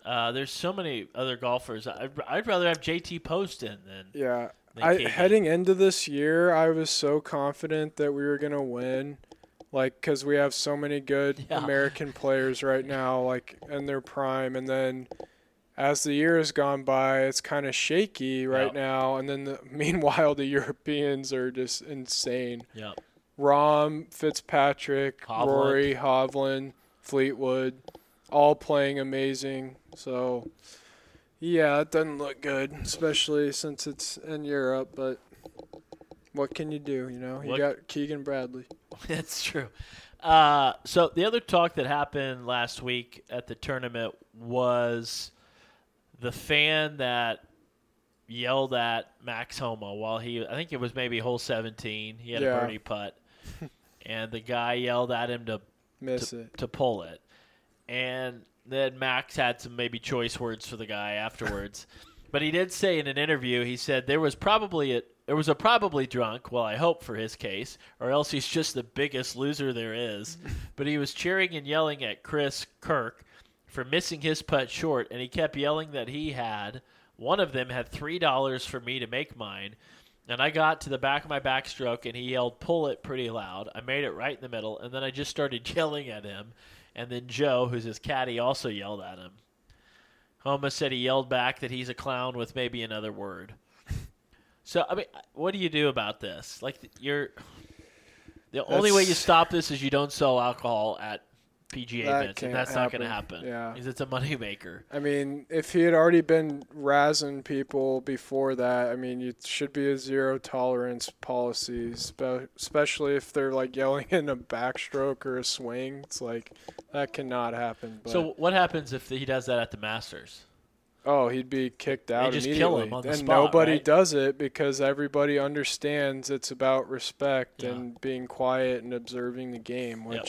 Uh, there's so many other golfers. I'd, I'd rather have JT Poston than. Yeah. than I heading into this year, I was so confident that we were gonna win, like because we have so many good <laughs> Yeah. American players right now, like in their prime, and then as the year has gone by, it's kind of shaky right Yep. now, and then the, <laughs> meanwhile the Europeans are just insane. Yeah. Rahm, Fitzpatrick, Hovland. Rory, Hovland, Fleetwood, all playing amazing. So, yeah, it doesn't look good, especially since it's in Europe. But what can you do? You know, you What- got Keegan Bradley. <laughs> That's true. Uh, so the other talk that happened last week at the tournament was the fan that yelled at Max Homa while he, I think it was maybe hole 17. He had Yeah. a birdie putt, <laughs> and the guy yelled at him to Miss to, it. to pull it. And then Max had some maybe choice words for the guy afterwards. <laughs> but he did say in an interview, he said there was probably a there was a probably drunk, well I hope for his case, or else he's just the biggest loser there is. <laughs> but he was cheering and yelling at Chris Kirk for missing his putt short and he kept yelling that he had one of them had three dollars for me to make mine. And I got to the back of my backstroke and he yelled, Pull it pretty loud. I made it right in the middle, and then I just started <laughs> yelling at him. And then Joe, who's his caddy, also yelled at him. Homa said he yelled back that he's a clown with maybe another word. <laughs> So, I mean, what do you do about this? Like, you're. The only way you stop this is you don't sell alcohol at PGA That events, and that's not going to happen. Yeah. Because it's a moneymaker. I mean, if he had already been razzing people before that, I mean, it should be a zero tolerance policy, spe- especially if they're like yelling in a backstroke or a swing. It's like that cannot happen. But, So, what happens if he does that at the Masters? oh, he'd be kicked out just immediately. kill him on the and nobody right? does it because everybody understands it's about respect Yeah. and being quiet and observing the game, Yep.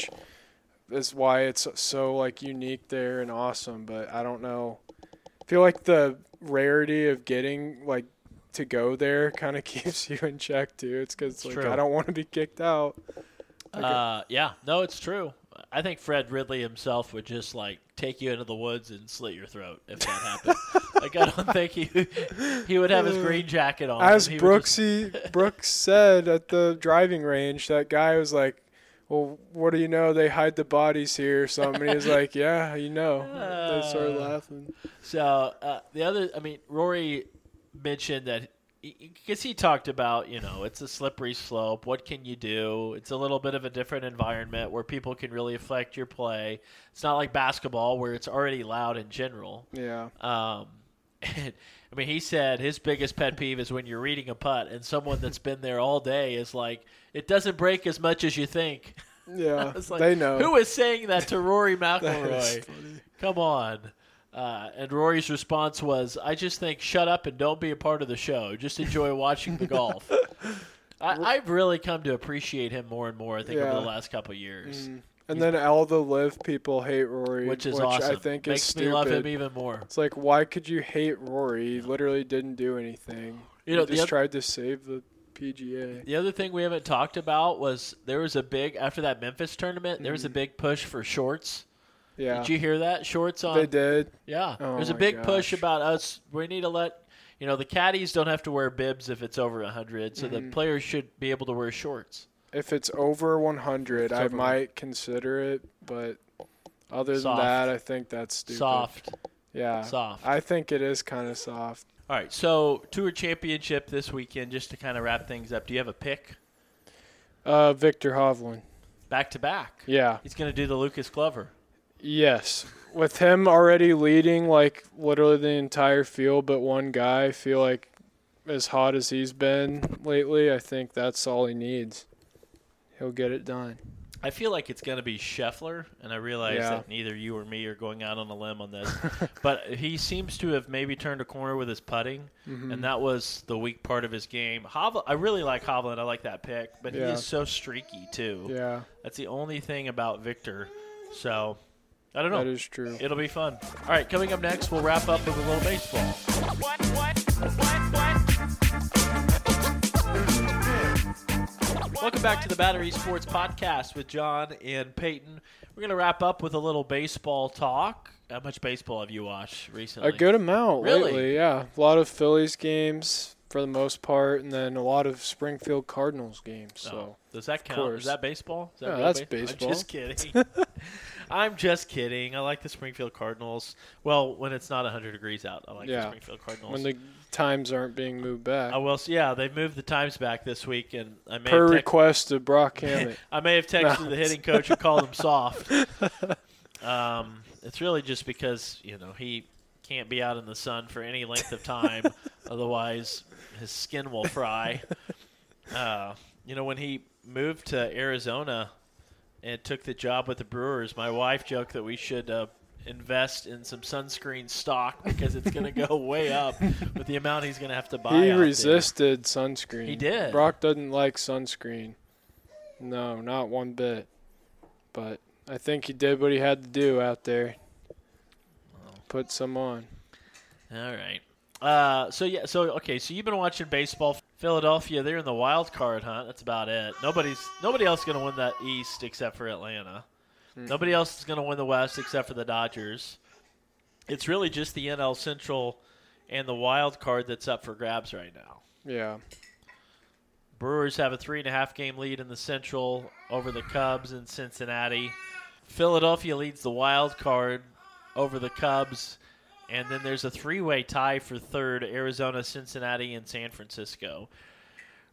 Which is why it's so like unique there and awesome. But I don't know. I feel like the rarity of getting like to go there <laughs> kind of keeps you in check too. It's because like true. I don't want to be kicked out. Uh, yeah, no, it's true. I think Fred Ridley himself would just like take you into the woods and slit your throat if that happened. <laughs> like I don't think he he would have his green jacket on. As and he would just- Brooks said at the driving range, that guy was like, "Well, what do you know? They hide the bodies here or something." He's like, "Yeah, you know." they started Uh, laughing. So uh, the other, I mean, Rory mentioned that because he talked about, you know, it's a slippery slope. What can you do? It's a little bit of a different environment where people can really affect your play. It's not like basketball where it's already loud in general. Yeah. Um, and, I mean, he said his biggest pet peeve is when you're reading a putt and someone that's been there all day is like, it doesn't break as much as you think. <laughs> Yeah. Like, they know. Who is saying that to Rory <laughs> McIlroy? Come on. Uh, and Rory's response was, I just think, shut up and don't be a part of the show. Just enjoy watching the golf. <laughs> I, I've really come to appreciate him more and more, I think, over the last couple of years, Mm. And then all the LIV people hate Rory, which is I awesome. think Makes is stupid. me love him even more. It's like, why could you hate Rory? He literally didn't do anything. You know, he just oth- tried to save the PGA. The other thing we haven't talked about was there was a big, after that Memphis tournament, there was a big push for shorts. Mm-hmm. Yeah, Did you hear that? Shorts on. they did. Yeah, Oh there's a my big push about us. We need to let you know the caddies don't have to wear bibs if it's over 100, so the Mhm. players should be able to wear shorts. If it's over 100, It's I over. might consider it, but other than that, I think that's stupid. Soft, Yeah, soft. I think it is kind of soft. All right, so tour championship this weekend. Just to kind of wrap things up, do you have a pick? Uh, Viktor Hovland. Back to back. Yeah. He's going to do the Lucas Glover. Yes. With him already leading like literally the entire field but one guy, I feel like as hot as he's been lately, I think that's all he needs. He'll get it done. I feel like it's going to be Scheffler, and I realize Yeah. that neither you or me are going out on a limb on this. <laughs> but he seems to have maybe turned a corner with his putting, Mhm. and that was the weak part of his game. Hovland, I really like Hovland. I like that pick, but he is so streaky too. Yeah, That's the only thing about Viktor. So I don't know. that is true. It'll be fun. All right, coming up next, we'll wrap up with a little baseball. Welcome back to the Battery Sports Podcast with John and Payton. We're going to wrap up with a little baseball talk. How much baseball have you watched recently? A good amount Really? lately, yeah. A lot of Phillies games for the most part, and then a lot of Springfield Cardinals games. So Oh, does that count? course. Is that baseball? Is that Yeah, that's ba- baseball. I'm just kidding. <laughs> I'm just kidding. I like the Springfield Cardinals. Well, when it's not 100 degrees out, I like the Springfield Cardinals. when the times aren't being moved back, I will. Yeah, they moved the times back this week, and I may per text- request of Brock Hammett. <laughs> I may have texted No. the hitting coach and called him <laughs> soft. <laughs> Um, it's really just because you know he can't be out in the sun for any length of time, otherwise his skin will fry. Uh, you know when he moved to Arizona and took the job with the Brewers, my wife joked that we should. Uh, invest in some sunscreen stock because it's going to go <laughs> way up with the amount he's going to have to buy. He out there. resisted sunscreen. He did. Brock doesn't like sunscreen. No, not one bit. But I think he did what he had to do out there. Put some on. All right. Uh, so yeah, so okay, so you've been watching baseball. Philadelphia, they're in the wild card hunt. That's about it. Nobody's nobody else going to win that East except for Atlanta. Hmm. Nobody else is going to win the West except for the Dodgers. It's really just the NL Central and the wild card that's up for grabs right now. Yeah. Brewers have a three and a half game lead in the Central over the Cubs in Cincinnati. Philadelphia leads the wild card over the Cubs. And then there's a three way tie for third Arizona, Cincinnati, and San Francisco.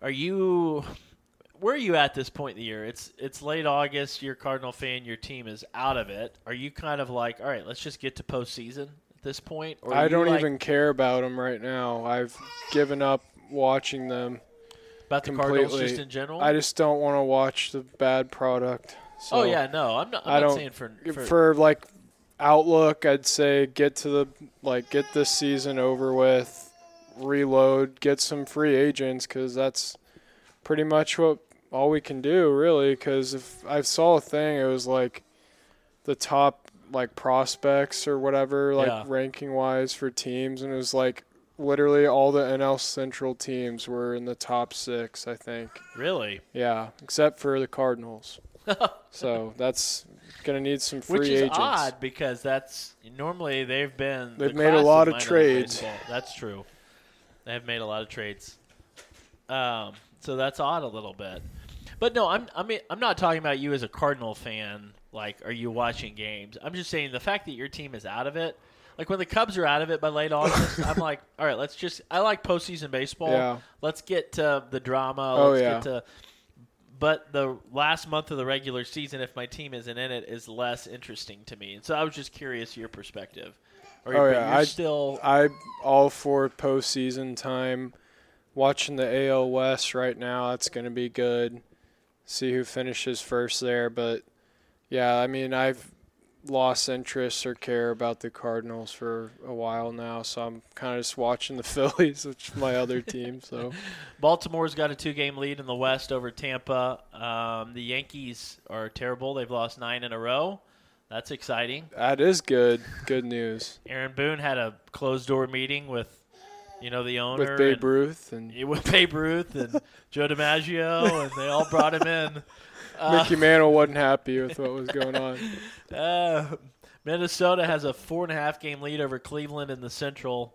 Are you. Where are you at this point in the year? It's it's late August. You're a Cardinal fan. Your team is out of it. Are you kind of like, all right, let's just get to postseason at this point? Or I don't like- even care about them right now. I've given up watching them. about the Cardinals just in general. I just don't want to watch the bad product. So oh yeah, no, I'm not. I'm I not don't- saying for, for for like outlook, I'd say get to the like get this season over with, reload, get some free agents because that's pretty much what all we can do really. Because if I saw a thing, it was like the top like prospects or whatever, like Yeah. ranking wise for teams, and it was like literally all the NL Central teams were in the top six. I think. Really? Yeah, except for the Cardinals. <laughs> so that's gonna need some free Which is agents. odd because that's normally they've been They've the made a lot of trades. baseball. That's true. They have made a lot of trades. Um, so that's odd a little bit. But no, I'm I mean I'm not talking about you as a Cardinal fan. Like, are you watching games? I'm just saying the fact that your team is out of it. Like when the Cubs are out of it by late August, <laughs> I'm like, all right, let's just. I like postseason baseball. Yeah. Let's get to the drama. Oh, let's yeah. get to. But the last month of the regular season, if my team isn't in it, is less interesting to me. And so I was just curious your perspective. Or Oh, yeah, I- still I all for postseason time. Watching the AL West right now, that's going to be good. See who finishes first there, but yeah, I mean I've lost interest or care about the Cardinals for a while now, so I'm kind of just watching the <laughs> Phillies, which is my other team. So <laughs> Baltimore's got a two-game lead in the West over Tampa. Um, the Yankees are terrible; they've lost nine in a row. That's exciting. that is good. Good news Aaron Boone had a closed-door meeting with, you know, the owner with Babe and- Ruth and <laughs> with Babe Ruth and Joe DiMaggio, and they all brought him in. <laughs> Uh, Mickey Mantle wasn't happy with what was going on. <laughs> uh, Minnesota has a four and a half game lead over Cleveland in the Central.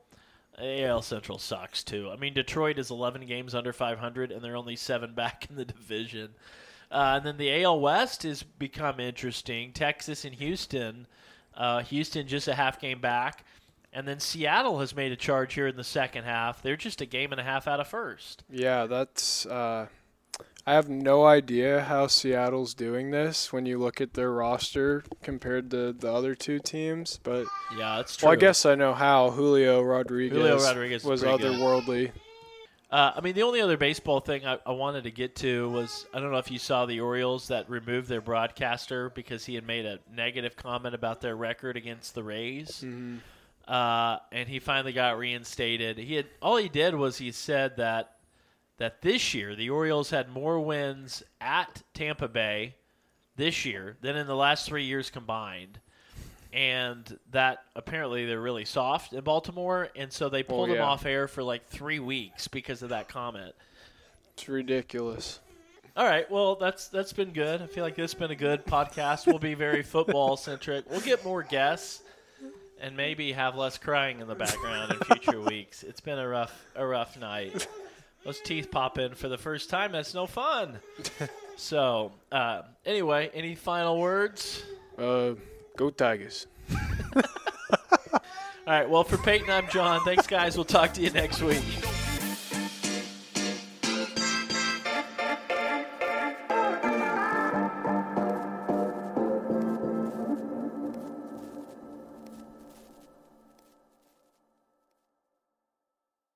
AL Central sucks too. I mean, Detroit is 11 games under 500, and they're only seven back in the division. Uh, and then the AL West has become interesting. Texas and Houston. Uh, Houston just a half game back. And then Seattle has made a charge here in the second half. They're just a game and a half out of first. Yeah, that's. Uh, I have no idea how Seattle's doing this when you look at their roster compared to the other two teams. But Yeah, that's true. well, I guess I know how Julio Rodriguez, Julio Rodriguez was otherworldly. Uh, I mean, the only other baseball thing I, I wanted to get to was I don't know if you saw the Orioles that removed their broadcaster because he had made a negative comment about their record against the Rays, Mhm. Uh, and he finally got reinstated. He had all he did was he said that that this year the Orioles had more wins at Tampa Bay this year than in the last three years combined. And that apparently they're really soft in Baltimore, and so they pulled him yeah. off air for like three weeks because of that comment. It's ridiculous. All right, well that's that's been good. I feel like this has been a good podcast. We'll be very football centric. We'll get more guests and maybe have less crying in the background in future <laughs> weeks. It's been a rough a rough night. Those teeth pop in for the first time. That's no fun. <laughs> So uh, anyway, any final words? Uh, go Tigers. <laughs> All right. Well, for Payton, I'm John. Thanks, guys. We'll talk to you next week.